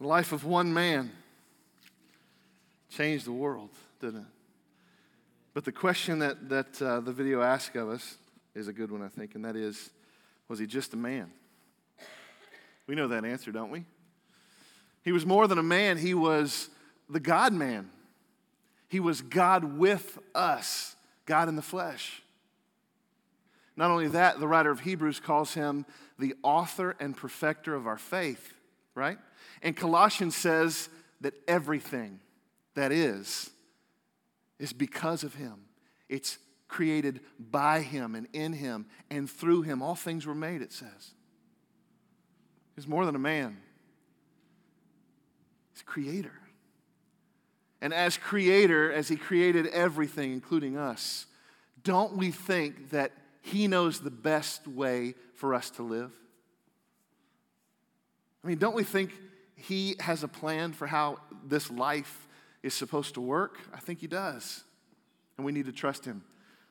The life of one man changed the world, didn't it? But the question that, that uh, the video asks of us is a good one, I think, and that is was he just a man? We know that answer, don't we? He was more than a man, he was the God man. He was God with us, God in the flesh. Not only that, the writer of Hebrews calls him the author and perfecter of our faith, right? And Colossians says that everything that is, is because of him. It's created by him and in him and through him. All things were made, it says. He's more than a man, he's a creator. And as creator, as he created everything, including us, don't we think that he knows the best way for us to live? I mean, don't we think he has a plan for how this life is supposed to work? I think he does. And we need to trust him.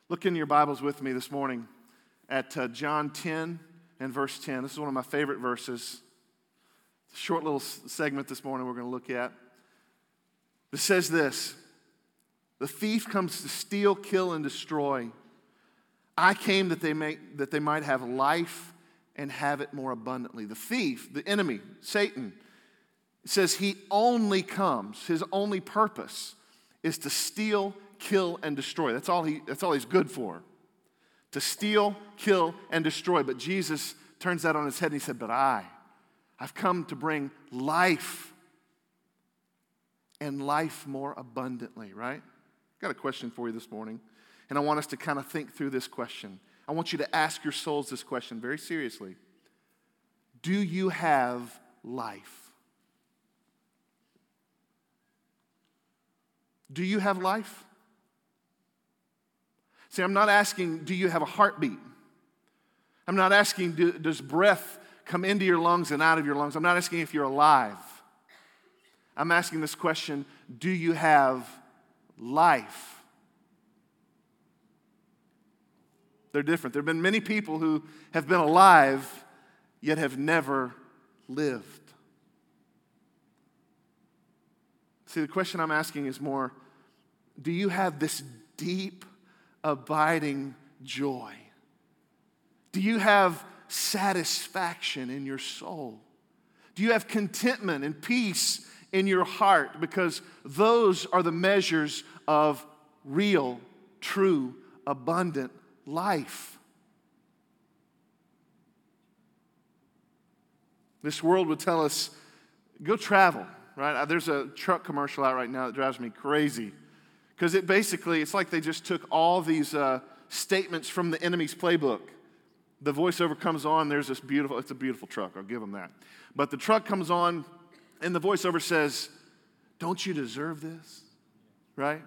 Look in your Bibles with me this morning at uh, John 10 and verse 10. This is one of my favorite verses. Short little segment this morning we're going to look at. It says this The thief comes to steal, kill, and destroy. I came that they, may, that they might have life and have it more abundantly. The thief, the enemy, Satan, says he only comes, his only purpose is to steal, kill, and destroy. That's all, he, that's all he's good for. To steal, kill, and destroy. But Jesus turns that on his head and he said, But I, I've come to bring life and life more abundantly, right? Got a question for you this morning, and I want us to kind of think through this question. I want you to ask your souls this question very seriously Do you have life? Do you have life? See, I'm not asking, do you have a heartbeat? I'm not asking, do, does breath come into your lungs and out of your lungs? I'm not asking if you're alive. I'm asking this question do you have life? They're different. There have been many people who have been alive yet have never lived. See, the question I'm asking is more do you have this deep, abiding joy? Do you have satisfaction in your soul? Do you have contentment and peace in your heart? Because those are the measures of real, true, abundant life. This world would tell us go travel, right? There's a truck commercial out right now that drives me crazy. Because it basically it's like they just took all these uh, statements from the enemy's playbook. The voiceover comes on there's this beautiful it's a beautiful truck i'll give them that. But the truck comes on and the voiceover says don't you deserve this? Right?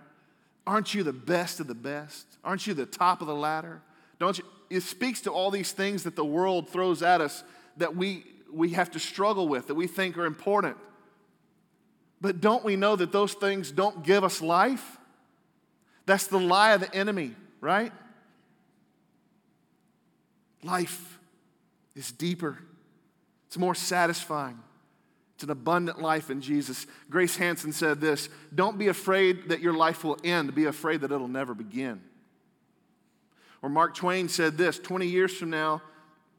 Aren't you the best of the best? Aren't you the top of the ladder? Don't you it speaks to all these things that the world throws at us that we we have to struggle with that we think are important but don't we know that those things don't give us life that's the lie of the enemy, right? Life is deeper, it's more satisfying. It's an abundant life in Jesus. Grace Hansen said this Don't be afraid that your life will end, be afraid that it'll never begin. Or Mark Twain said this 20 years from now,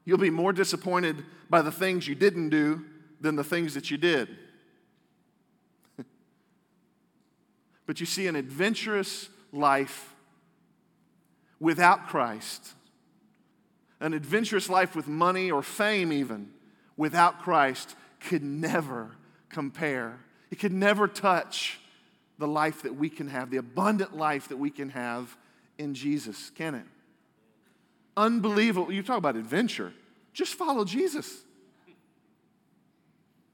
you'll be more disappointed by the things you didn't do than the things that you did. But you see, an adventurous life without Christ, an adventurous life with money or fame, even without Christ, could never compare. It could never touch the life that we can have, the abundant life that we can have in Jesus, can it? Unbelievable. You talk about adventure, just follow Jesus.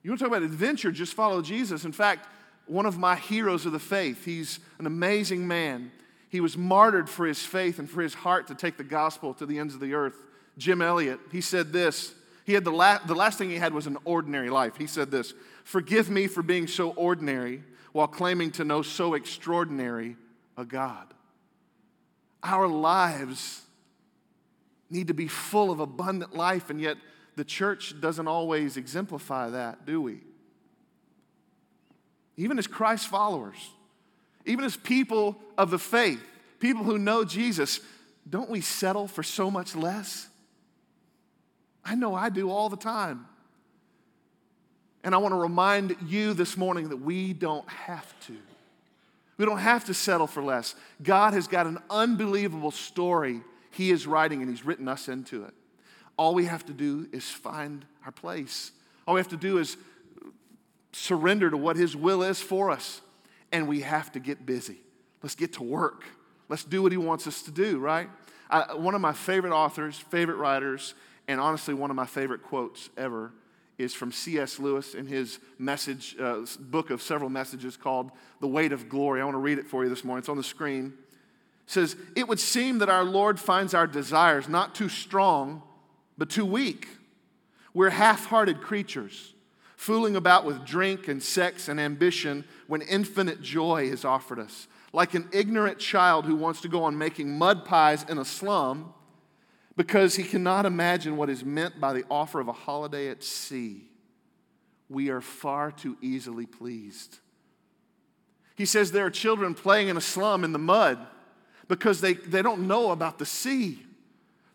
You want to talk about adventure, just follow Jesus. In fact, one of my heroes of the faith. He's an amazing man. He was martyred for his faith and for his heart to take the gospel to the ends of the earth. Jim Elliot, he said this. He had the, la- the last thing he had was an ordinary life. He said this Forgive me for being so ordinary while claiming to know so extraordinary a God. Our lives need to be full of abundant life, and yet the church doesn't always exemplify that, do we? Even as Christ followers, even as people of the faith, people who know Jesus, don't we settle for so much less? I know I do all the time. And I want to remind you this morning that we don't have to. We don't have to settle for less. God has got an unbelievable story He is writing, and He's written us into it. All we have to do is find our place. All we have to do is surrender to what His will is for us. And we have to get busy. Let's get to work. Let's do what He wants us to do, right? I, one of my favorite authors, favorite writers, and honestly, one of my favorite quotes ever is from C.S. Lewis in his message, uh, book of several messages called The Weight of Glory. I want to read it for you this morning. It's on the screen. It says, It would seem that our Lord finds our desires not too strong, but too weak. We're half hearted creatures, fooling about with drink and sex and ambition when infinite joy is offered us. Like an ignorant child who wants to go on making mud pies in a slum because he cannot imagine what is meant by the offer of a holiday at sea. We are far too easily pleased. He says there are children playing in a slum in the mud because they, they don't know about the sea.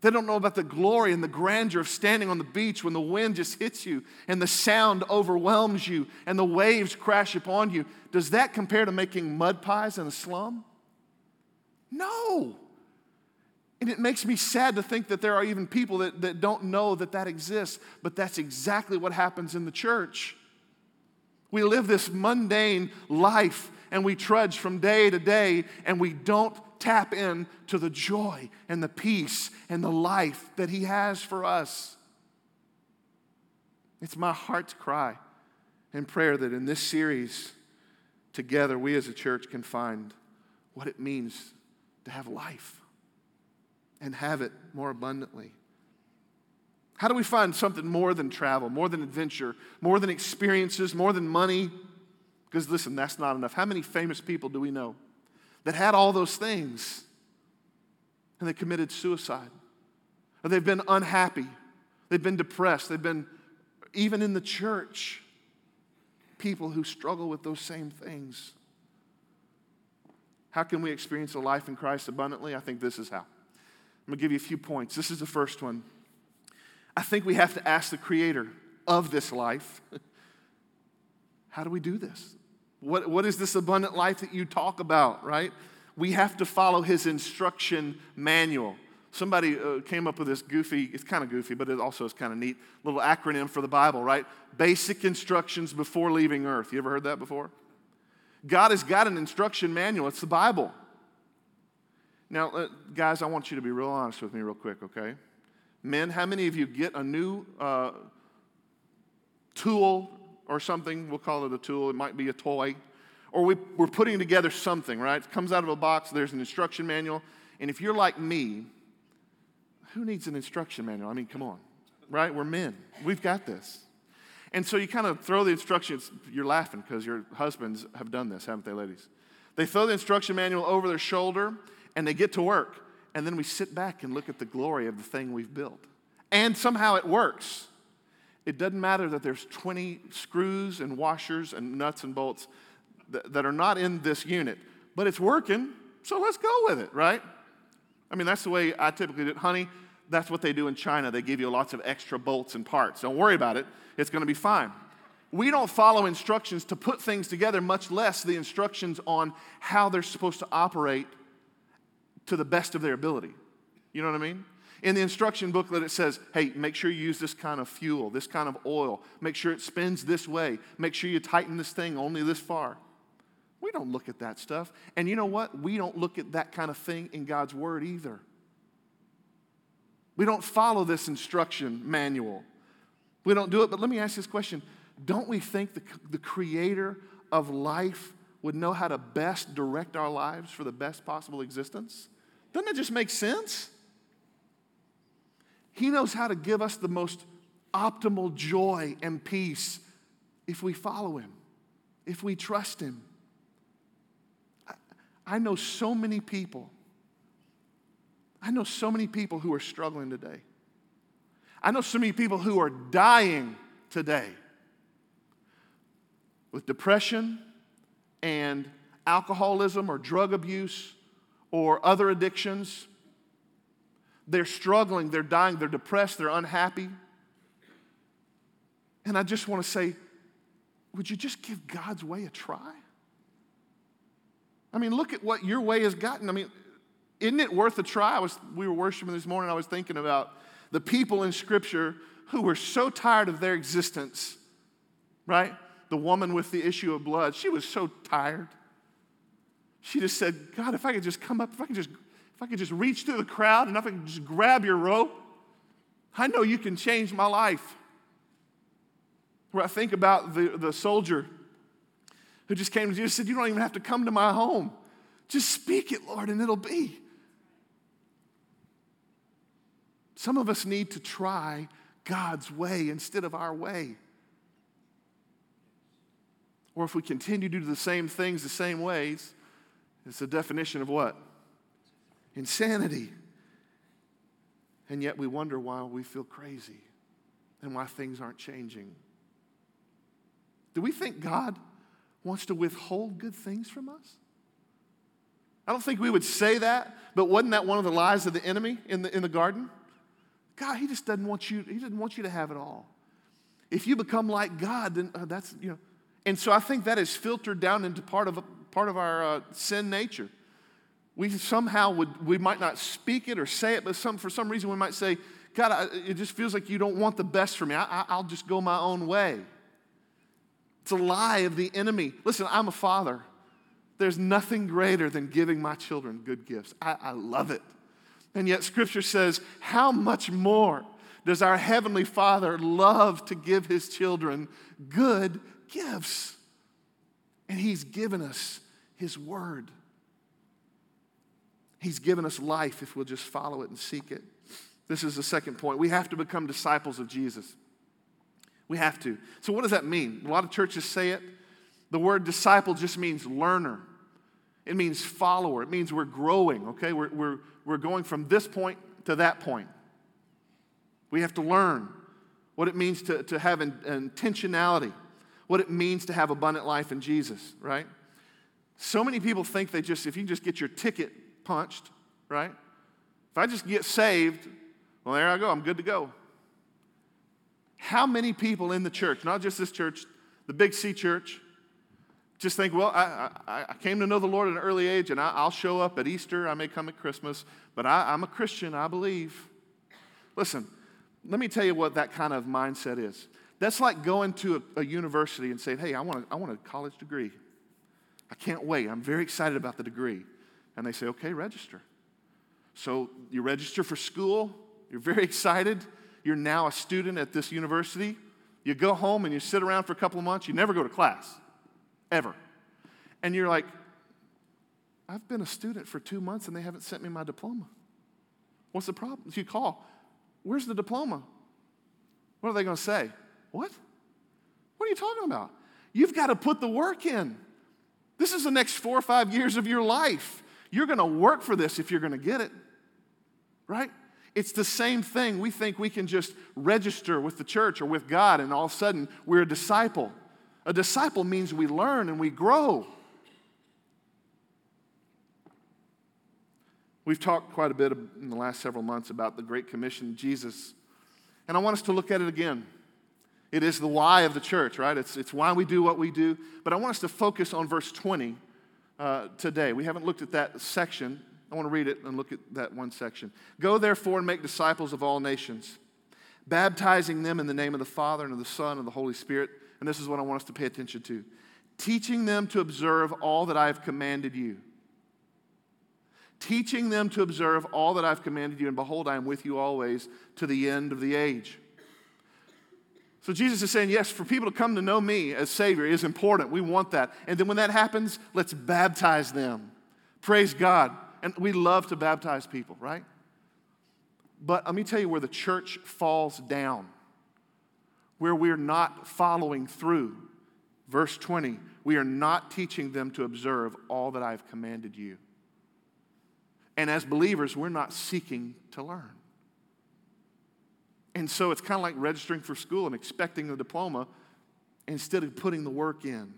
They don't know about the glory and the grandeur of standing on the beach when the wind just hits you and the sound overwhelms you and the waves crash upon you. Does that compare to making mud pies in a slum? No. And it makes me sad to think that there are even people that, that don't know that that exists, but that's exactly what happens in the church. We live this mundane life and we trudge from day to day and we don't tap in to the joy and the peace and the life that He has for us. It's my heart's cry and prayer that in this series, together, we as a church can find what it means to have life and have it more abundantly. How do we find something more than travel, more than adventure, more than experiences, more than money? Because listen, that's not enough. How many famous people do we know that had all those things and they committed suicide? Or they've been unhappy, they've been depressed, they've been, even in the church, people who struggle with those same things. How can we experience a life in Christ abundantly? I think this is how. I'm going to give you a few points. This is the first one. I think we have to ask the creator of this life how do we do this? What, what is this abundant life that you talk about, right? We have to follow his instruction manual. Somebody uh, came up with this goofy, it's kind of goofy, but it also is kind of neat, little acronym for the Bible, right? Basic instructions before leaving earth. You ever heard that before? God has got an instruction manual, it's the Bible. Now, uh, guys, I want you to be real honest with me, real quick, okay? Men, how many of you get a new uh, tool or something? We'll call it a tool, it might be a toy. Or we, we're putting together something, right? It comes out of a box, there's an instruction manual. And if you're like me, who needs an instruction manual? I mean, come on, right? We're men, we've got this. And so you kind of throw the instructions, you're laughing because your husbands have done this, haven't they, ladies? They throw the instruction manual over their shoulder and they get to work. And then we sit back and look at the glory of the thing we've built. And somehow it works. It doesn't matter that there's 20 screws and washers and nuts and bolts that, that are not in this unit, but it's working, so let's go with it, right? I mean, that's the way I typically do it. Honey, that's what they do in China. They give you lots of extra bolts and parts. Don't worry about it, it's going to be fine. We don't follow instructions to put things together, much less the instructions on how they're supposed to operate to the best of their ability. You know what I mean? In the instruction booklet, it says, hey, make sure you use this kind of fuel, this kind of oil. Make sure it spins this way. Make sure you tighten this thing only this far. We don't look at that stuff. And you know what? We don't look at that kind of thing in God's Word either. We don't follow this instruction manual. We don't do it. But let me ask this question Don't we think the, the creator of life would know how to best direct our lives for the best possible existence? Doesn't that just make sense? He knows how to give us the most optimal joy and peace if we follow Him, if we trust Him. I know so many people. I know so many people who are struggling today. I know so many people who are dying today with depression, and alcoholism or drug abuse or other addictions. They're struggling, they're dying, they're depressed, they're unhappy. And I just want to say, would you just give God's way a try? I mean, look at what your way has gotten. I mean, isn't it worth a try? I was, we were worshiping this morning, I was thinking about the people in Scripture who were so tired of their existence, right? The woman with the issue of blood, she was so tired. She just said, God, if I could just come up, if I could just, if I could just reach through the crowd and if I could just grab your rope, I know you can change my life. Where I think about the, the soldier who just came to Jesus and said, You don't even have to come to my home. Just speak it, Lord, and it'll be. Some of us need to try God's way instead of our way. Or if we continue to do the same things the same ways, it's a definition of what? Insanity. And yet we wonder why we feel crazy and why things aren't changing. Do we think God wants to withhold good things from us? I don't think we would say that, but wasn't that one of the lies of the enemy in the, in the garden? God, he just doesn't want you, he doesn't want you to have it all. If you become like God, then uh, that's, you know. And so I think that is filtered down into part of, part of our uh, sin nature. We somehow would, we might not speak it or say it, but some, for some reason we might say, God, I, it just feels like you don't want the best for me. I, I'll just go my own way. It's a lie of the enemy. Listen, I'm a father. There's nothing greater than giving my children good gifts. I, I love it. And yet, Scripture says, how much more does our Heavenly Father love to give His children good gifts? And He's given us His Word. He's given us life if we'll just follow it and seek it. This is the second point. We have to become disciples of Jesus. We have to. So, what does that mean? A lot of churches say it. The word disciple just means learner, it means follower, it means we're growing, okay? We're, we're, we're going from this point to that point. We have to learn what it means to, to have an, intentionality, what it means to have abundant life in Jesus, right? So many people think they just, if you just get your ticket punched, right? If I just get saved, well, there I go, I'm good to go. How many people in the church, not just this church, the Big C church, just think, well, I, I, I, came to know the Lord at an early age, and I, will show up at Easter. I may come at Christmas, but I, I'm a Christian. I believe. Listen, let me tell you what that kind of mindset is. That's like going to a, a university and saying, hey, I want, a, I want a college degree. I can't wait. I'm very excited about the degree. And they say, okay, register. So you register for school. You're very excited. You're now a student at this university. You go home and you sit around for a couple of months. You never go to class ever. And you're like, I've been a student for two months and they haven't sent me my diploma. What's the problem? You call, where's the diploma? What are they going to say? What? What are you talking about? You've got to put the work in. This is the next four or five years of your life. You're going to work for this if you're going to get it, right? It's the same thing. We think we can just register with the church or with God, and all of a sudden we're a disciple. A disciple means we learn and we grow. We've talked quite a bit in the last several months about the Great Commission Jesus, and I want us to look at it again. It is the why of the church, right? It's, it's why we do what we do. But I want us to focus on verse 20 uh, today. We haven't looked at that section. I want to read it and look at that one section. Go therefore and make disciples of all nations, baptizing them in the name of the Father and of the Son and the Holy Spirit and this is what I want us to pay attention to teaching them to observe all that I have commanded you. Teaching them to observe all that I've commanded you, and behold, I am with you always to the end of the age. So Jesus is saying, yes, for people to come to know me as Savior is important. We want that. And then when that happens, let's baptize them. Praise God. And we love to baptize people, right? But let me tell you where the church falls down where we're not following through. Verse 20, we are not teaching them to observe all that I've commanded you. And as believers, we're not seeking to learn. And so it's kind of like registering for school and expecting a diploma instead of putting the work in.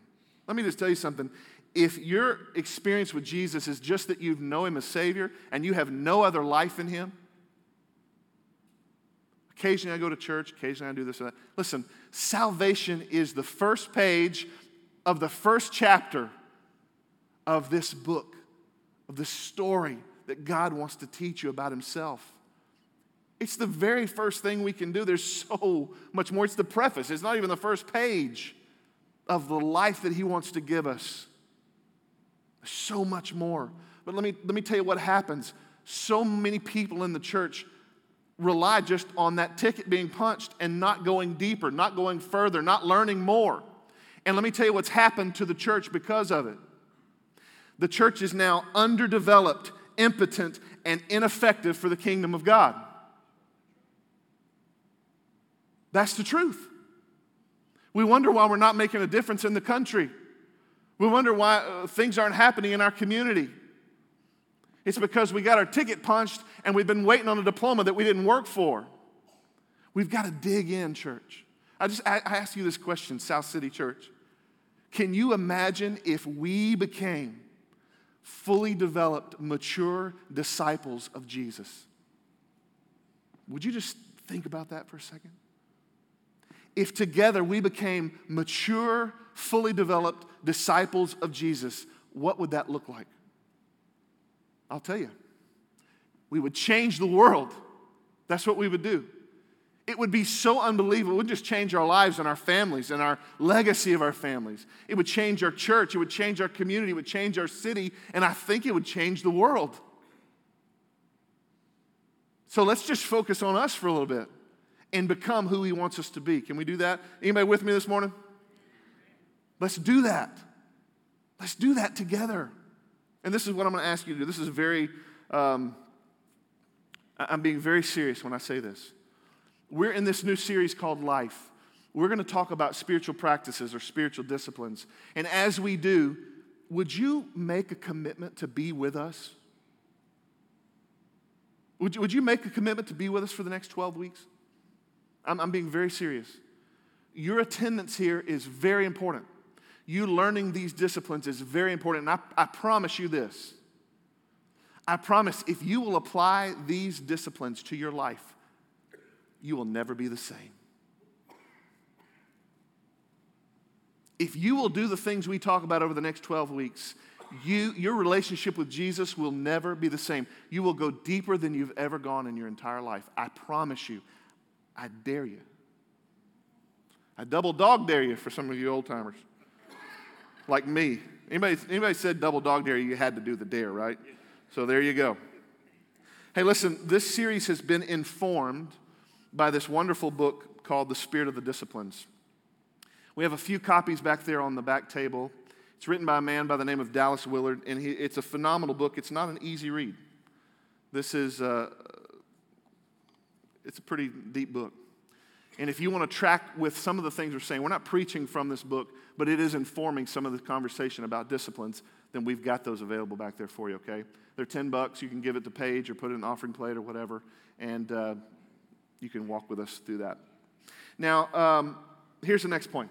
Let me just tell you something. if your experience with Jesus is just that you know him as Savior and you have no other life in him, occasionally I go to church, occasionally I do this and that. Listen, salvation is the first page of the first chapter of this book, of the story that God wants to teach you about himself. It's the very first thing we can do. There's so much more. It's the preface, it's not even the first page of the life that He wants to give us. So much more. But let me, let me tell you what happens. So many people in the church rely just on that ticket being punched and not going deeper, not going further, not learning more. And let me tell you what's happened to the church because of it. The church is now underdeveloped, impotent, and ineffective for the kingdom of God. That's the truth. We wonder why we're not making a difference in the country. We wonder why uh, things aren't happening in our community. It's because we got our ticket punched and we've been waiting on a diploma that we didn't work for. We've got to dig in, church. I just I, I ask you this question, South City Church. Can you imagine if we became fully developed, mature disciples of Jesus? Would you just think about that for a second? If together we became mature, fully developed disciples of Jesus, what would that look like? I'll tell you. We would change the world. That's what we would do. It would be so unbelievable. It would just change our lives and our families and our legacy of our families. It would change our church. It would change our community. It would change our city. And I think it would change the world. So let's just focus on us for a little bit and become who he wants us to be. Can we do that? Anybody with me this morning? Let's do that. Let's do that together. And this is what I'm going to ask you to do. This is a very, um, I'm being very serious when I say this. We're in this new series called Life. We're going to talk about spiritual practices or spiritual disciplines. And as we do, would you make a commitment to be with us? Would you, would you make a commitment to be with us for the next 12 weeks? I'm, I'm being very serious. Your attendance here is very important. You learning these disciplines is very important. And I, I promise you this I promise if you will apply these disciplines to your life, you will never be the same. If you will do the things we talk about over the next 12 weeks, you, your relationship with Jesus will never be the same. You will go deeper than you've ever gone in your entire life. I promise you. I dare you. I double dog dare you for some of you old timers. Like me. Anybody, anybody said double dog dare you, had to do the dare, right? So there you go. Hey, listen, this series has been informed by this wonderful book called The Spirit of the Disciplines. We have a few copies back there on the back table. It's written by a man by the name of Dallas Willard, and he, it's a phenomenal book. It's not an easy read. This is uh, it's a pretty deep book. And if you want to track with some of the things we're saying, we're not preaching from this book, but it is informing some of the conversation about disciplines, then we've got those available back there for you, okay? They're 10 bucks. You can give it to Paige or put it in an offering plate or whatever, and uh, you can walk with us through that. Now, um, here's the next point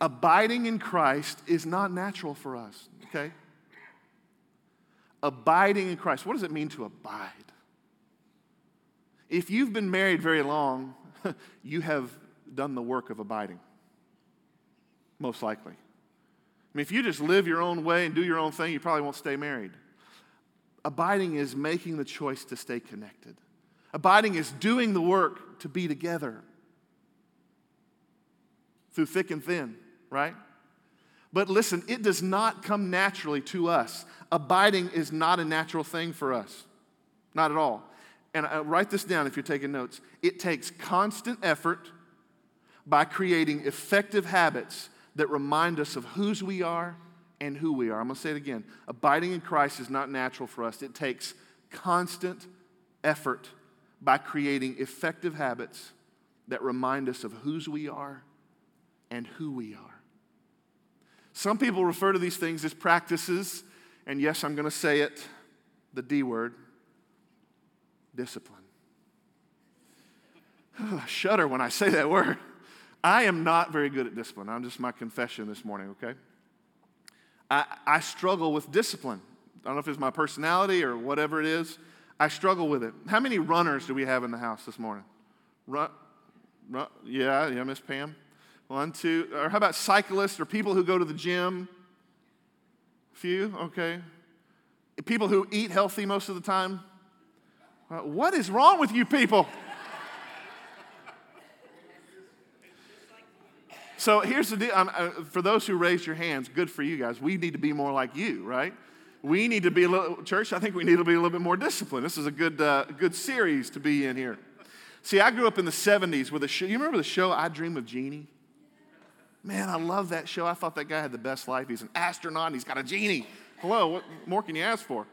abiding in Christ is not natural for us, okay? Abiding in Christ. What does it mean to abide? If you've been married very long, you have done the work of abiding, most likely. I mean, if you just live your own way and do your own thing, you probably won't stay married. Abiding is making the choice to stay connected. Abiding is doing the work to be together through thick and thin, right? But listen, it does not come naturally to us. Abiding is not a natural thing for us, not at all and I, write this down if you're taking notes. It takes constant effort by creating effective habits that remind us of whose we are and who we are. I'm going to say it again. Abiding in Christ is not natural for us, it takes constant effort by creating effective habits that remind us of whose we are and who we are. Some people refer to these things as practices, and yes, I'm going to say it the D word discipline. I shudder when I say that word. I am not very good at discipline. I'm just my confession this morning, okay? I, I struggle with discipline. I don't know if it's my personality or whatever it is. I struggle with it. How many runners do we have in the house this morning? Run, run, yeah, yeah, Miss Pam. One, two, or how about cyclists or people who go to the gym? Few, okay. People who eat healthy most of the time. Uh, what is wrong with you people? So here's the deal. Uh, for those who raised your hands, good for you guys. We need to be more like you, right? We need to be a little, church, I think we need to be a little bit more disciplined. This is a good, uh, good series to be in here. See, I grew up in the 70s with a show. You remember the show I Dream of Jeannie? Man, I love that show. I thought that guy had the best life. He's an astronaut he's got a genie. Hello, what more can you ask for?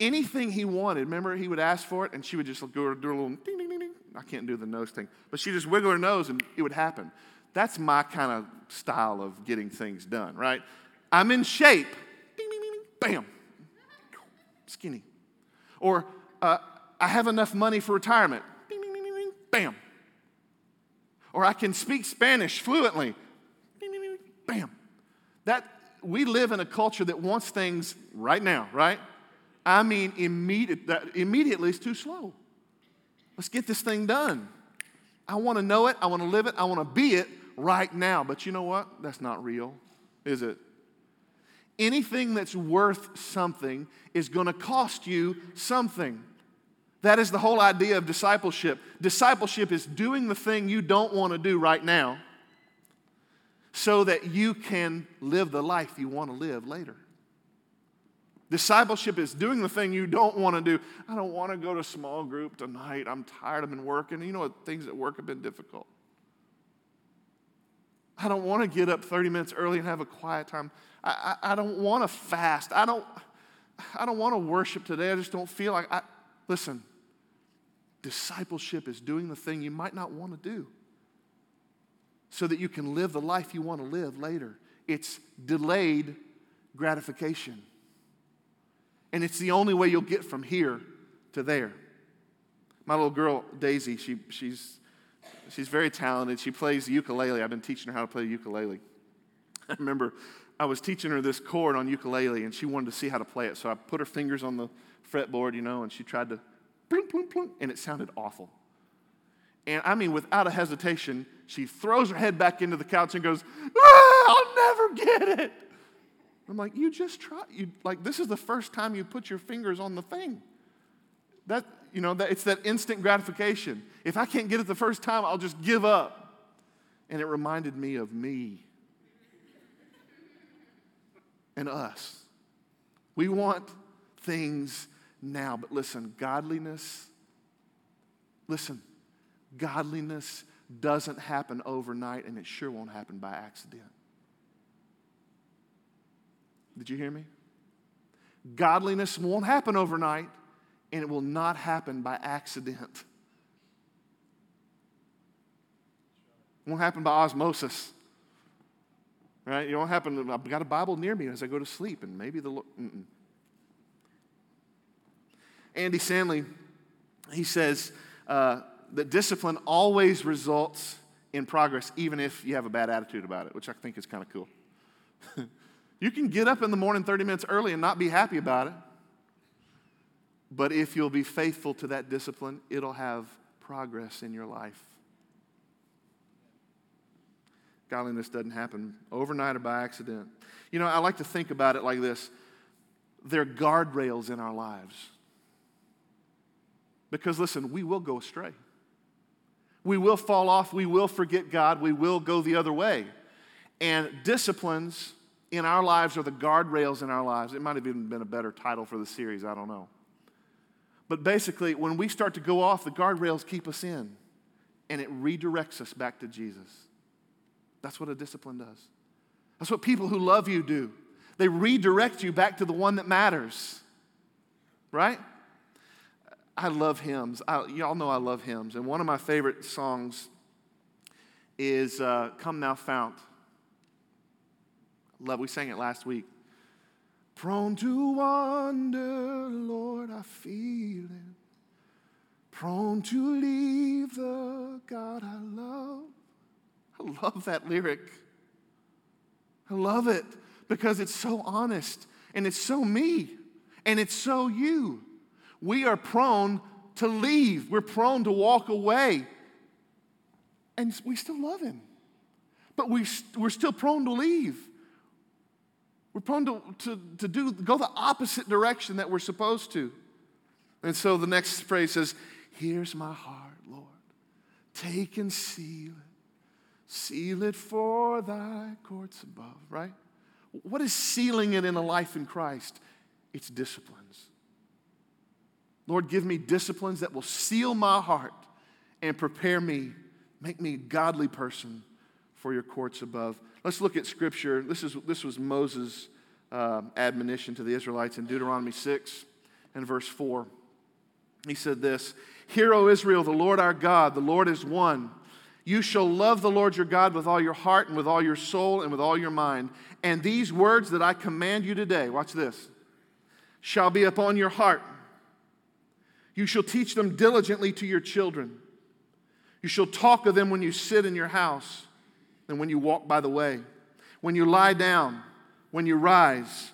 Anything he wanted, remember, he would ask for it and she would just go do a little ding, ding, ding, ding. I can't do the nose thing. But she just wiggle her nose and it would happen. That's my kind of style of getting things done, right? I'm in shape. Ding, ding, ding, bam. Skinny. Or uh, I have enough money for retirement. Ding, ding, ding, ding, bam. Or I can speak Spanish fluently. Ding, ding, ding, bam. That we live in a culture that wants things right now, right? I mean, immediate, immediately is too slow. Let's get this thing done. I want to know it. I want to live it. I want to be it right now. But you know what? That's not real, is it? Anything that's worth something is going to cost you something. That is the whole idea of discipleship. Discipleship is doing the thing you don't want to do right now so that you can live the life you want to live later. Discipleship is doing the thing you don't want to do. I don't want to go to small group tonight. I'm tired. I've been working. You know what? Things at work have been difficult. I don't want to get up 30 minutes early and have a quiet time. I, I, I don't want to fast. I don't, I don't want to worship today. I just don't feel like I. Listen, discipleship is doing the thing you might not want to do so that you can live the life you want to live later. It's delayed gratification. And it's the only way you'll get from here to there. My little girl, Daisy, she, she's, she's very talented. She plays ukulele. I've been teaching her how to play ukulele. I remember I was teaching her this chord on ukulele, and she wanted to see how to play it. So I put her fingers on the fretboard, you know, and she tried to plunk, plunk, plunk, and it sounded awful. And I mean, without a hesitation, she throws her head back into the couch and goes, ah, I'll never get it. I'm like, you just try. You, like, this is the first time you put your fingers on the thing. That, you know, that, it's that instant gratification. If I can't get it the first time, I'll just give up. And it reminded me of me and us. We want things now, but listen, godliness, listen, godliness doesn't happen overnight, and it sure won't happen by accident. Did you hear me? Godliness won't happen overnight, and it will not happen by accident. It won't happen by osmosis. Right? It won't happen. I've got a Bible near me as I go to sleep, and maybe the Lord. Andy Stanley, he says uh, that discipline always results in progress, even if you have a bad attitude about it, which I think is kind of cool. You can get up in the morning 30 minutes early and not be happy about it. But if you'll be faithful to that discipline, it'll have progress in your life. Godliness doesn't happen overnight or by accident. You know, I like to think about it like this there are guardrails in our lives. Because listen, we will go astray. We will fall off. We will forget God. We will go the other way. And disciplines in our lives are the guardrails in our lives. It might have even been a better title for the series, I don't know. But basically, when we start to go off, the guardrails keep us in and it redirects us back to Jesus. That's what a discipline does. That's what people who love you do. They redirect you back to the one that matters, right? I love hymns. I, y'all know I love hymns. And one of my favorite songs is uh, Come Thou Fount. Love, we sang it last week. Prone to wander, Lord, I feel it. Prone to leave the God I love. I love that lyric. I love it because it's so honest and it's so me and it's so you. We are prone to leave, we're prone to walk away, and we still love Him. But we, we're still prone to leave. We're prone to, to, to do, go the opposite direction that we're supposed to. And so the next phrase says, Here's my heart, Lord. Take and seal it. Seal it for thy courts above, right? What is sealing it in a life in Christ? It's disciplines. Lord, give me disciplines that will seal my heart and prepare me, make me a godly person for your courts above. Let's look at scripture. This, is, this was Moses' uh, admonition to the Israelites in Deuteronomy 6 and verse 4. He said this Hear, O Israel, the Lord our God, the Lord is one. You shall love the Lord your God with all your heart and with all your soul and with all your mind. And these words that I command you today, watch this, shall be upon your heart. You shall teach them diligently to your children. You shall talk of them when you sit in your house and when you walk by the way, when you lie down, when you rise.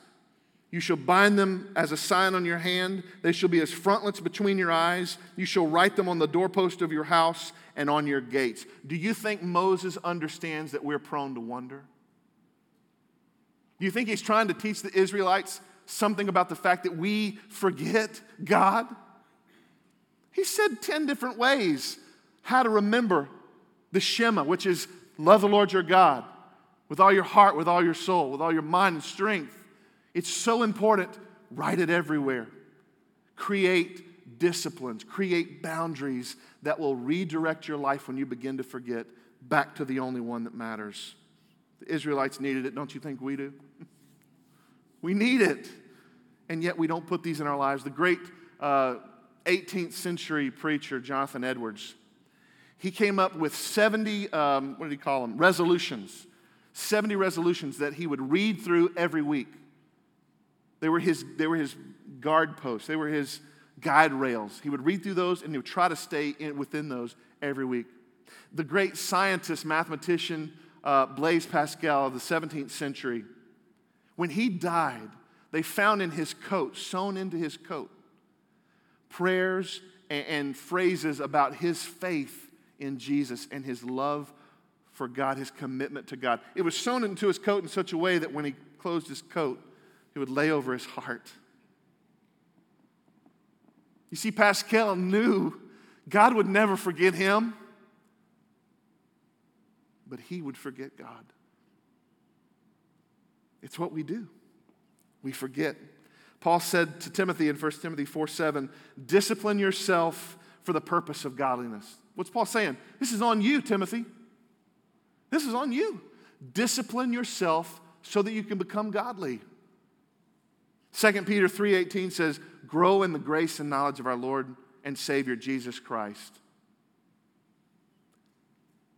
You shall bind them as a sign on your hand. They shall be as frontlets between your eyes. You shall write them on the doorpost of your house and on your gates. Do you think Moses understands that we're prone to wonder? Do you think he's trying to teach the Israelites something about the fact that we forget God? He said 10 different ways how to remember the Shema, which is love the Lord your God with all your heart, with all your soul, with all your mind and strength. It's so important. Write it everywhere. Create disciplines, create boundaries that will redirect your life when you begin to forget back to the only one that matters. The Israelites needed it, don't you think we do? we need it. And yet we don't put these in our lives. The great uh, 18th century preacher, Jonathan Edwards, he came up with 70, um, what did he call them? Resolutions. 70 resolutions that he would read through every week. They were his, they were his guard posts, they were his guide rails. He would read through those and he would try to stay in, within those every week. The great scientist, mathematician uh, Blaise Pascal of the 17th century, when he died, they found in his coat, sewn into his coat, prayers and, and phrases about his faith in Jesus and his love for God, his commitment to God. It was sewn into his coat in such a way that when he closed his coat, it would lay over his heart. You see, Pascal knew God would never forget him, but he would forget God. It's what we do. We forget. Paul said to Timothy in 1 Timothy 4 7, discipline yourself for the purpose of godliness. What's Paul saying? This is on you, Timothy. This is on you. Discipline yourself so that you can become godly. 2 Peter 3:18 says, "Grow in the grace and knowledge of our Lord and Savior Jesus Christ."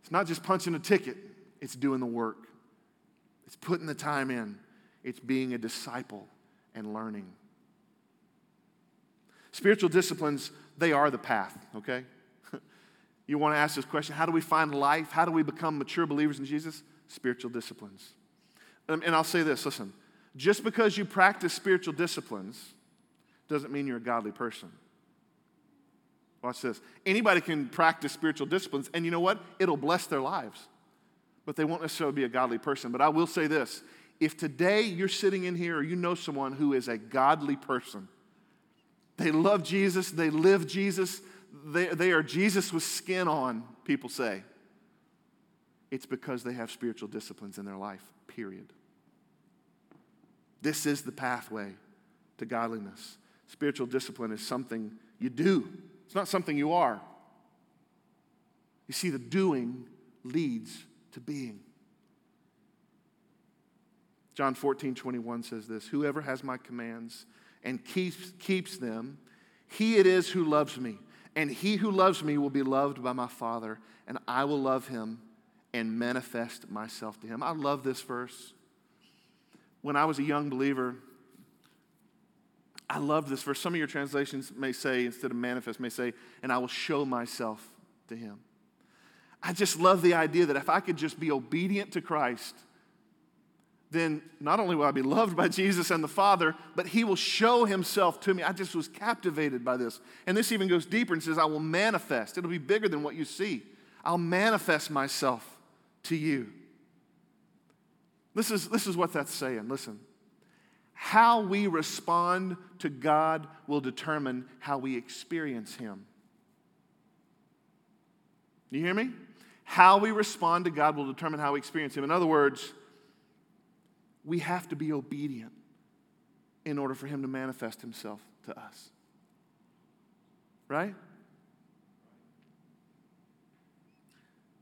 It's not just punching a ticket, it's doing the work. It's putting the time in. It's being a disciple and learning. Spiritual disciplines, they are the path, okay? You want to ask this question how do we find life? How do we become mature believers in Jesus? Spiritual disciplines. Um, and I'll say this listen, just because you practice spiritual disciplines doesn't mean you're a godly person. Watch this. Anybody can practice spiritual disciplines, and you know what? It'll bless their lives, but they won't necessarily be a godly person. But I will say this if today you're sitting in here or you know someone who is a godly person, they love Jesus, they live Jesus, they, they are Jesus with skin on, people say. It's because they have spiritual disciplines in their life, period. This is the pathway to godliness. Spiritual discipline is something you do, it's not something you are. You see, the doing leads to being. John 14, 21 says this Whoever has my commands and keeps, keeps them, he it is who loves me. And he who loves me will be loved by my Father, and I will love him and manifest myself to him. I love this verse. When I was a young believer, I love this verse. Some of your translations may say, instead of manifest, may say, and I will show myself to him. I just love the idea that if I could just be obedient to Christ, then not only will I be loved by Jesus and the Father, but He will show Himself to me. I just was captivated by this. And this even goes deeper and says, I will manifest. It'll be bigger than what you see. I'll manifest myself to you. This is, this is what that's saying. Listen. How we respond to God will determine how we experience Him. You hear me? How we respond to God will determine how we experience Him. In other words, we have to be obedient in order for Him to manifest Himself to us. Right?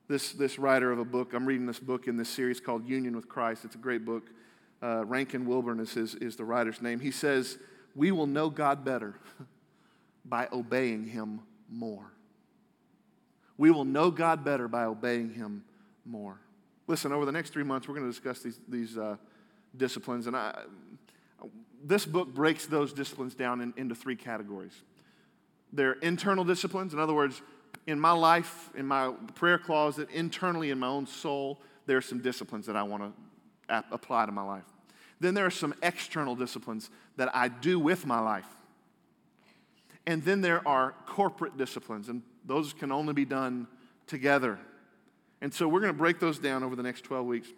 This, this writer of a book, I'm reading this book in this series called Union with Christ. It's a great book. Uh, Rankin Wilbourne is, is the writer's name. He says, We will know God better by obeying Him more. We will know God better by obeying Him more. Listen, over the next three months, we're going to discuss these, these uh, disciplines. And I, this book breaks those disciplines down in, into three categories. They're internal disciplines. In other words, in my life, in my prayer closet, internally in my own soul, there are some disciplines that I want to ap- apply to my life. Then there are some external disciplines that I do with my life. And then there are corporate disciplines, and those can only be done together. And so we're going to break those down over the next 12 weeks.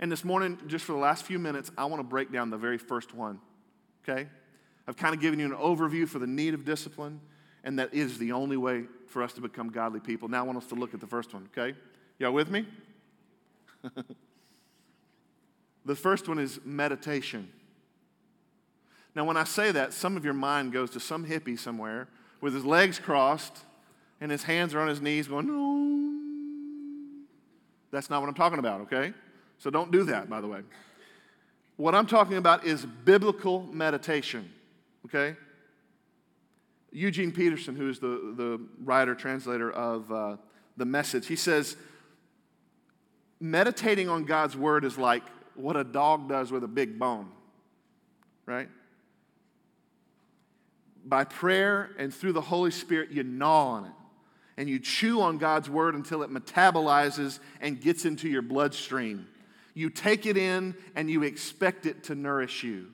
And this morning, just for the last few minutes, I want to break down the very first one. Okay? I've kind of given you an overview for the need of discipline, and that is the only way for us to become godly people. Now I want us to look at the first one, okay? Y'all with me? the first one is meditation. Now, when I say that, some of your mind goes to some hippie somewhere with his legs crossed and his hands are on his knees going, no. That's not what I'm talking about, okay? So don't do that, by the way. What I'm talking about is biblical meditation, okay? Eugene Peterson, who is the, the writer, translator of uh, the message, he says, meditating on God's word is like what a dog does with a big bone, right? By prayer and through the Holy Spirit, you gnaw on it and you chew on God's word until it metabolizes and gets into your bloodstream. You take it in and you expect it to nourish you.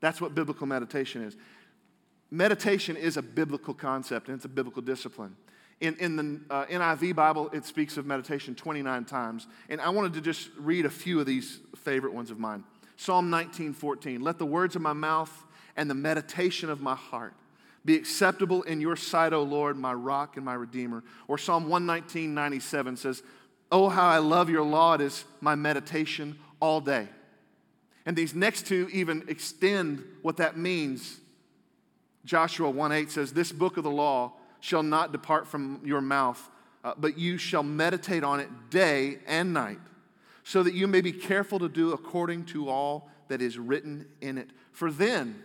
That's what biblical meditation is. Meditation is a biblical concept and it's a biblical discipline. In, in the uh, NIV Bible, it speaks of meditation 29 times. And I wanted to just read a few of these favorite ones of mine. Psalm 19, 14. Let the words of my mouth and the meditation of my heart be acceptable in your sight, O Lord, my rock and my redeemer. Or Psalm 119, 97 says, Oh, how I love your law. It is my meditation all day. And these next two even extend what that means. Joshua 1 8 says, This book of the law shall not depart from your mouth, uh, but you shall meditate on it day and night, so that you may be careful to do according to all that is written in it. For then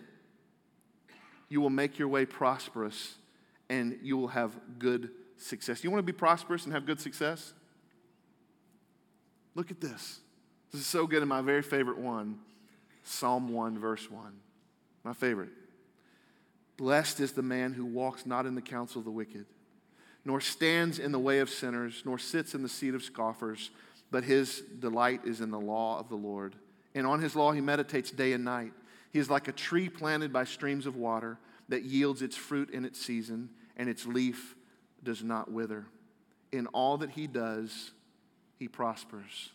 you will make your way prosperous and you will have good success. You want to be prosperous and have good success? Look at this. This is so good, and my very favorite one Psalm 1, verse 1. My favorite. Blessed is the man who walks not in the counsel of the wicked, nor stands in the way of sinners, nor sits in the seat of scoffers, but his delight is in the law of the Lord. And on his law he meditates day and night. He is like a tree planted by streams of water that yields its fruit in its season, and its leaf does not wither. In all that he does, he prospers.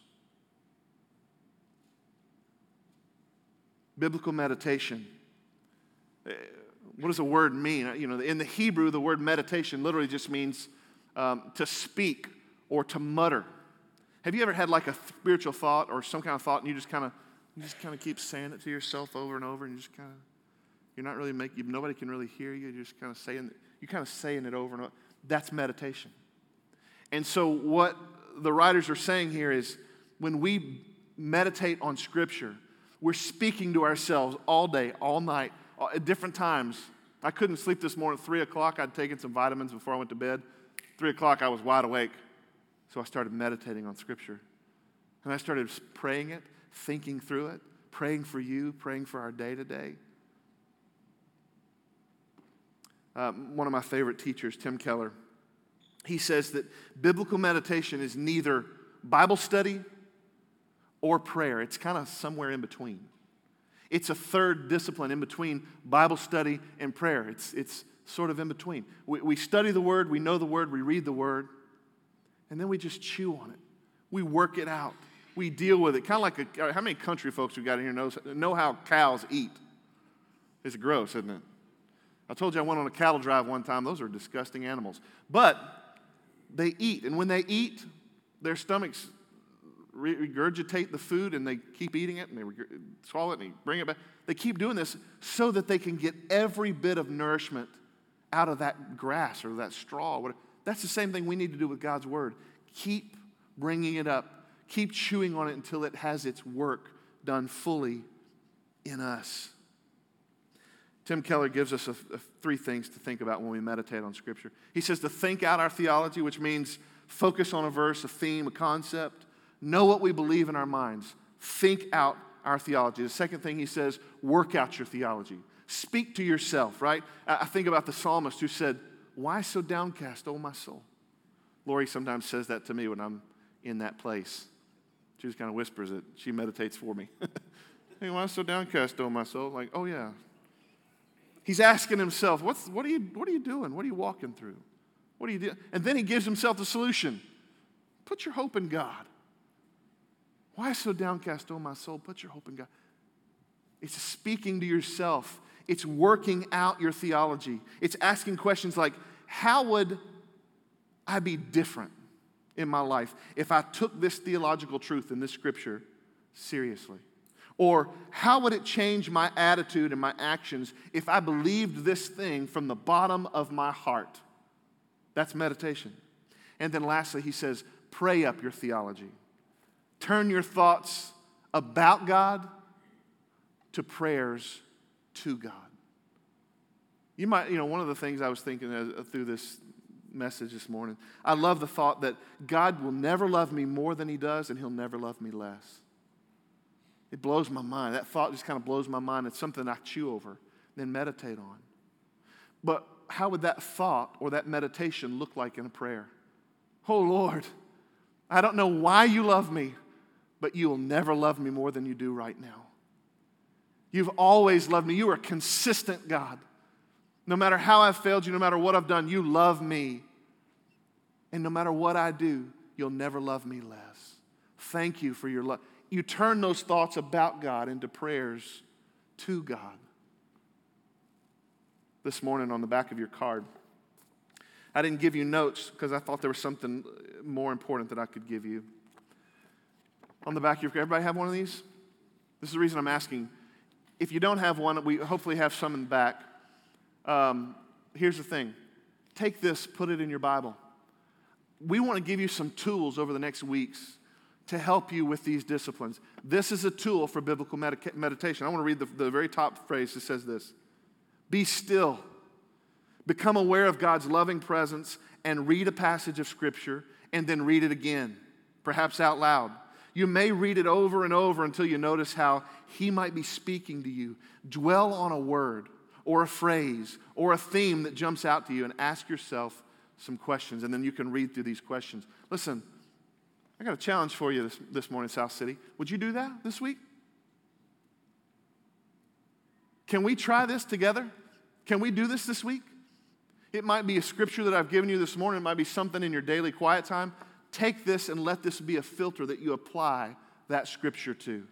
Biblical meditation. Eh, what does the word mean? You know, in the Hebrew, the word meditation literally just means um, to speak or to mutter. Have you ever had like a spiritual thought or some kind of thought, and you just kind of you just kind of keep saying it to yourself over and over, and you just kind of you're not really making nobody can really hear you. You're just kind of saying you're kind of saying it over and over. That's meditation. And so what the writers are saying here is when we meditate on Scripture, we're speaking to ourselves all day, all night, uh, at different times. I couldn't sleep this morning. At Three o'clock, I'd taken some vitamins before I went to bed. Three o'clock, I was wide awake. So I started meditating on Scripture. And I started praying it, thinking through it, praying for you, praying for our day to day. Uh, one of my favorite teachers, Tim Keller, he says that biblical meditation is neither Bible study or prayer. It's kind of somewhere in between. It's a third discipline in between Bible study and prayer. It's, it's sort of in between. We, we study the Word, we know the Word, we read the Word, and then we just chew on it. We work it out. We deal with it. Kind of like a, uh, how many country folks we got in here knows, know how cows eat? It's gross, isn't it? I told you I went on a cattle drive one time. Those are disgusting animals. But they eat, and when they eat, their stomachs regurgitate the food and they keep eating it and they swallow it and they bring it back. They keep doing this so that they can get every bit of nourishment out of that grass or that straw. That's the same thing we need to do with God's word. Keep bringing it up, keep chewing on it until it has its work done fully in us. Tim Keller gives us a, a, three things to think about when we meditate on Scripture. He says to think out our theology, which means focus on a verse, a theme, a concept, know what we believe in our minds, think out our theology. The second thing he says, work out your theology. Speak to yourself, right? I think about the psalmist who said, Why so downcast, O my soul? Lori sometimes says that to me when I'm in that place. She just kind of whispers it. She meditates for me. hey, why so downcast, O my soul? Like, oh yeah, He's asking himself, What's, what, are you, what are you doing? What are you walking through? What are you doing? And then he gives himself the solution Put your hope in God. Why so downcast, oh my soul? Put your hope in God. It's speaking to yourself, it's working out your theology. It's asking questions like, How would I be different in my life if I took this theological truth in this scripture seriously? Or how would it change my attitude and my actions if I believed this thing from the bottom of my heart? That's meditation. And then lastly, he says, pray up your theology. Turn your thoughts about God to prayers to God. You might, you know, one of the things I was thinking uh, through this message this morning, I love the thought that God will never love me more than He does, and He'll never love me less. It blows my mind. That thought just kind of blows my mind. It's something I chew over, then meditate on. But how would that thought or that meditation look like in a prayer? Oh Lord, I don't know why you love me, but you will never love me more than you do right now. You've always loved me. You are a consistent God. No matter how I've failed you, no matter what I've done, you love me. And no matter what I do, you'll never love me less. Thank you for your love you turn those thoughts about God into prayers to God. This morning on the back of your card, I didn't give you notes because I thought there was something more important that I could give you. On the back of your card, everybody have one of these? This is the reason I'm asking. If you don't have one, we hopefully have some in the back. Um, here's the thing take this, put it in your Bible. We want to give you some tools over the next weeks to help you with these disciplines. This is a tool for biblical medica- meditation. I want to read the, the very top phrase that says this Be still, become aware of God's loving presence, and read a passage of Scripture, and then read it again, perhaps out loud. You may read it over and over until you notice how He might be speaking to you. Dwell on a word or a phrase or a theme that jumps out to you and ask yourself some questions, and then you can read through these questions. Listen, I got a challenge for you this, this morning, South City. Would you do that this week? Can we try this together? Can we do this this week? It might be a scripture that I've given you this morning, it might be something in your daily quiet time. Take this and let this be a filter that you apply that scripture to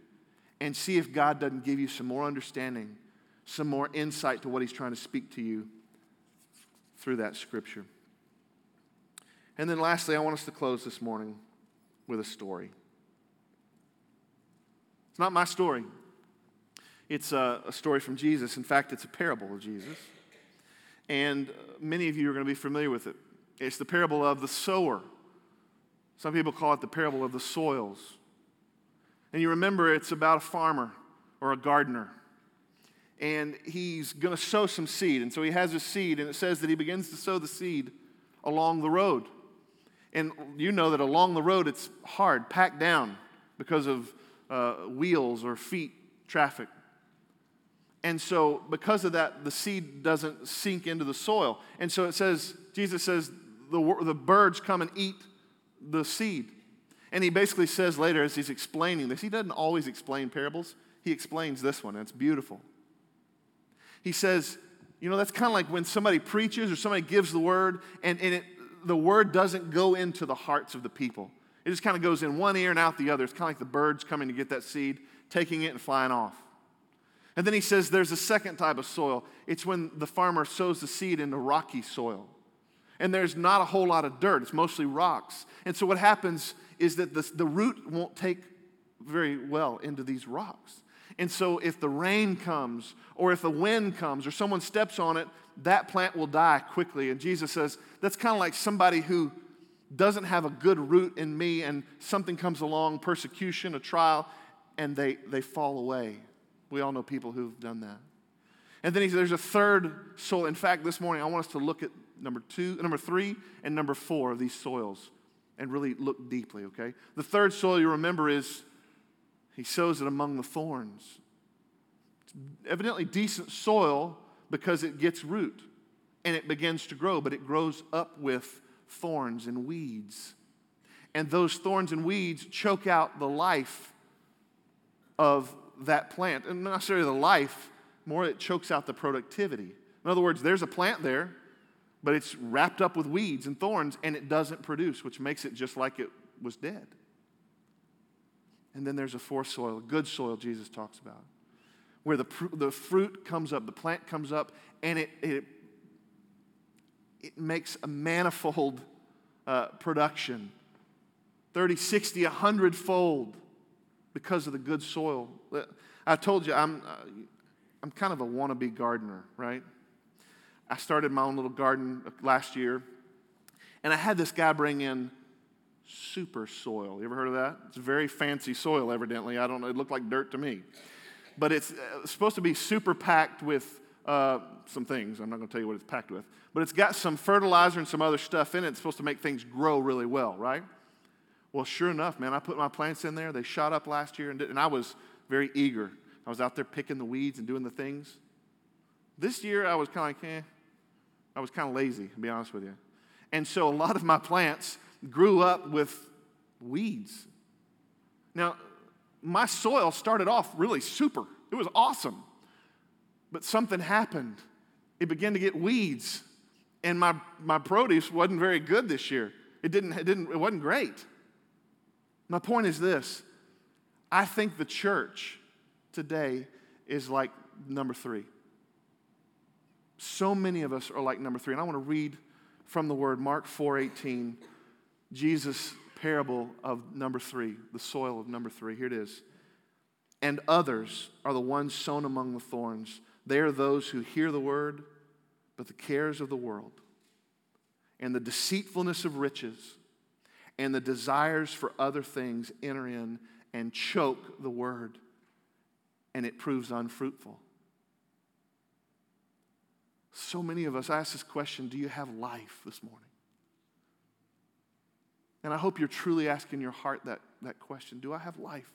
and see if God doesn't give you some more understanding, some more insight to what He's trying to speak to you through that scripture. And then lastly, I want us to close this morning with a story. It's not my story, it's a, a story from Jesus. In fact, it's a parable of Jesus. And many of you are going to be familiar with it. It's the parable of the sower. Some people call it the parable of the soils. And you remember it's about a farmer or a gardener. And he's going to sow some seed. And so he has a seed, and it says that he begins to sow the seed along the road. And you know that along the road it's hard, packed down because of uh, wheels or feet traffic. And so, because of that, the seed doesn't sink into the soil. And so it says, Jesus says, the, the birds come and eat the seed. And he basically says later, as he's explaining this, he doesn't always explain parables, he explains this one, and it's beautiful. He says, you know, that's kind of like when somebody preaches or somebody gives the word, and, and it, the word doesn't go into the hearts of the people. It just kind of goes in one ear and out the other. It's kind of like the birds coming to get that seed, taking it and flying off. And then he says there's a second type of soil. It's when the farmer sows the seed into rocky soil. And there's not a whole lot of dirt, it's mostly rocks. And so what happens is that the, the root won't take very well into these rocks. And so if the rain comes, or if the wind comes, or someone steps on it, that plant will die quickly. And Jesus says that's kind of like somebody who doesn't have a good root in me, and something comes along, persecution, a trial, and they, they fall away. We all know people who've done that. And then he says there's a third soil. In fact, this morning I want us to look at number two, number three, and number four of these soils and really look deeply, okay? The third soil you remember is he sows it among the thorns. It's evidently decent soil because it gets root and it begins to grow, but it grows up with thorns and weeds. And those thorns and weeds choke out the life of that plant. And not necessarily the life, more it chokes out the productivity. In other words, there's a plant there, but it's wrapped up with weeds and thorns and it doesn't produce, which makes it just like it was dead. And then there's a fourth soil, good soil, Jesus talks about, where the, the fruit comes up, the plant comes up, and it, it, it makes a manifold uh, production 30, 60, 100 fold because of the good soil. I told you, I'm, uh, I'm kind of a wannabe gardener, right? I started my own little garden last year, and I had this guy bring in super soil. You ever heard of that? It's very fancy soil, evidently. I don't know. It looked like dirt to me. But it's uh, supposed to be super packed with uh, some things. I'm not going to tell you what it's packed with. But it's got some fertilizer and some other stuff in it. It's supposed to make things grow really well, right? Well, sure enough, man, I put my plants in there. They shot up last year, and, did, and I was very eager. I was out there picking the weeds and doing the things. This year, I was kind of like, eh. I was kind of lazy, to be honest with you. And so a lot of my plants grew up with weeds. Now, my soil started off really super, it was awesome. But something happened. It began to get weeds, and my, my produce wasn't very good this year. It, didn't, it, didn't, it wasn't great. My point is this I think the church today is like number three. So many of us are like number three. And I want to read from the word Mark 4 18 Jesus' parable of number three, the soil of number three. Here it is. And others are the ones sown among the thorns. They are those who hear the word, but the cares of the world and the deceitfulness of riches and the desires for other things enter in and choke the word, and it proves unfruitful. So many of us ask this question Do you have life this morning? And I hope you're truly asking your heart that, that question Do I have life?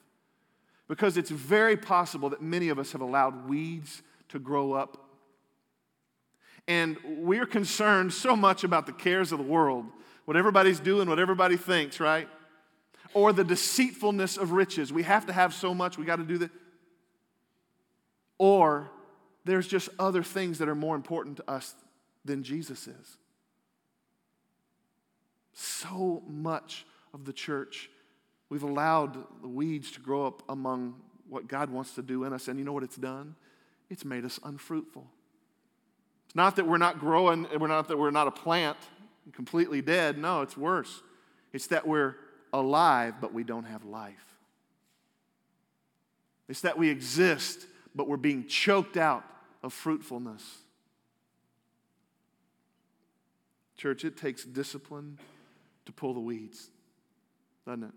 Because it's very possible that many of us have allowed weeds to grow up. And we're concerned so much about the cares of the world, what everybody's doing, what everybody thinks, right? Or the deceitfulness of riches. We have to have so much, we got to do that. Or there's just other things that are more important to us than Jesus is so much of the church, we've allowed the weeds to grow up among what God wants to do in us. And you know what it's done? It's made us unfruitful. It's not that we're not growing, we're not that we're not a plant completely dead. No, it's worse. It's that we're alive, but we don't have life. It's that we exist, but we're being choked out of fruitfulness. Church, it takes discipline to pull the weeds, doesn't it?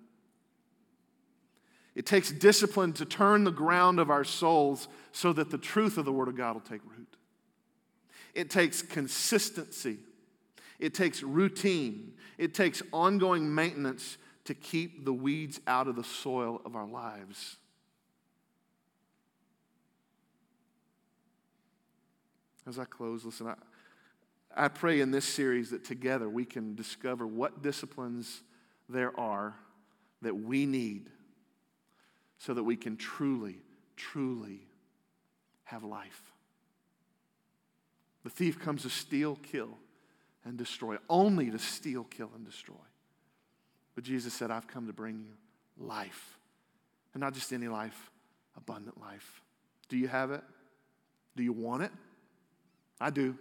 It takes discipline to turn the ground of our souls so that the truth of the Word of God will take root. It takes consistency. It takes routine. It takes ongoing maintenance to keep the weeds out of the soil of our lives. As I close, listen, I, I pray in this series that together we can discover what disciplines there are that we need so that we can truly, truly have life. The thief comes to steal, kill, and destroy, only to steal, kill, and destroy. But Jesus said, I've come to bring you life. And not just any life, abundant life. Do you have it? Do you want it? I do.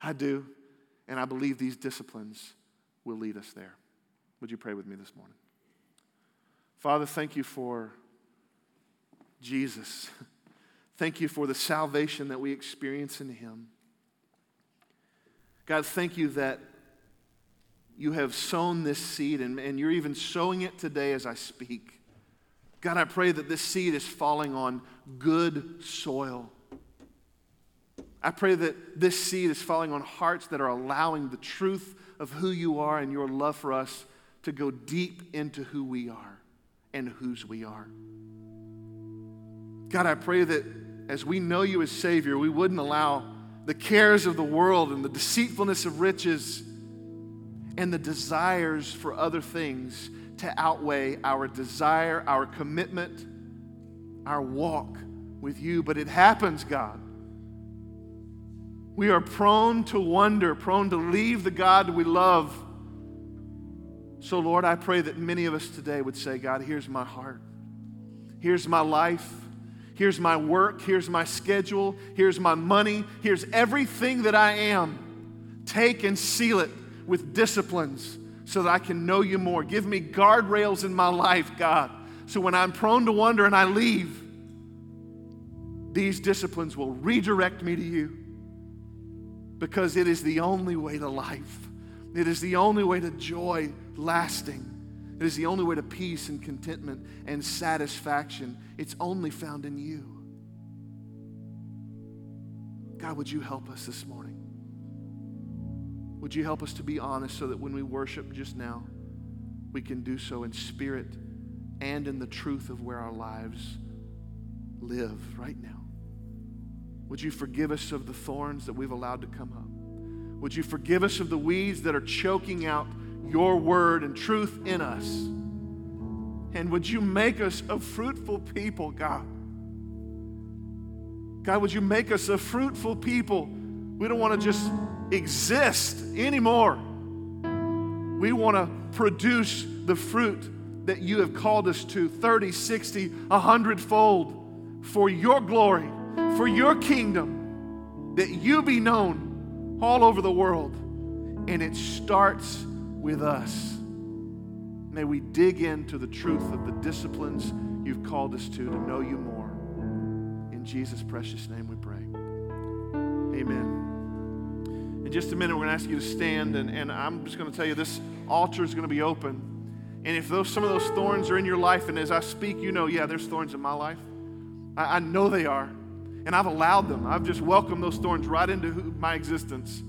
I do. And I believe these disciplines will lead us there. Would you pray with me this morning? Father, thank you for Jesus. Thank you for the salvation that we experience in Him. God, thank you that you have sown this seed and, and you're even sowing it today as I speak. God, I pray that this seed is falling on good soil. I pray that this seed is falling on hearts that are allowing the truth of who you are and your love for us to go deep into who we are and whose we are. God, I pray that as we know you as Savior, we wouldn't allow the cares of the world and the deceitfulness of riches and the desires for other things to outweigh our desire, our commitment, our walk with you. But it happens, God. We are prone to wonder, prone to leave the God we love. So, Lord, I pray that many of us today would say, God, here's my heart. Here's my life. Here's my work. Here's my schedule. Here's my money. Here's everything that I am. Take and seal it with disciplines so that I can know you more. Give me guardrails in my life, God, so when I'm prone to wonder and I leave, these disciplines will redirect me to you because it is the only way to life. It is the only way to joy lasting. It is the only way to peace and contentment and satisfaction. It's only found in you. God, would you help us this morning? Would you help us to be honest so that when we worship just now, we can do so in spirit and in the truth of where our lives live right now? Would you forgive us of the thorns that we've allowed to come up? Would you forgive us of the weeds that are choking out your word and truth in us. And would you make us a fruitful people, God? God, would you make us a fruitful people? We don't want to just exist anymore. We want to produce the fruit that you have called us to 30, 60, 100 fold for your glory, for your kingdom, that you be known all over the world. And it starts with us. May we dig into the truth of the disciplines you've called us to to know you more. In Jesus' precious name we pray. Amen. In just a minute, we're going to ask you to stand, and, and I'm just going to tell you this altar is going to be open. And if those, some of those thorns are in your life, and as I speak, you know, yeah, there's thorns in my life. I, I know they are. And I've allowed them. I've just welcomed those thorns right into my existence.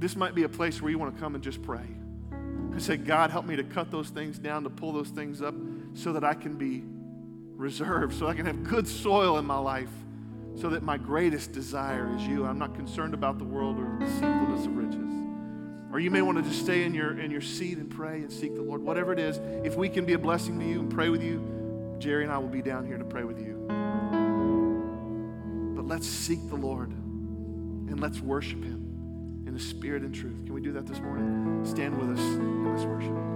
This might be a place where you want to come and just pray and say, God, help me to cut those things down, to pull those things up so that I can be reserved, so I can have good soil in my life, so that my greatest desire is you. I'm not concerned about the world or the deceitfulness of riches. Or you may want to just stay in your, in your seat and pray and seek the Lord. Whatever it is, if we can be a blessing to you and pray with you, Jerry and I will be down here to pray with you. Let's seek the Lord and let's worship Him in the spirit and truth. Can we do that this morning? Stand with us in this worship.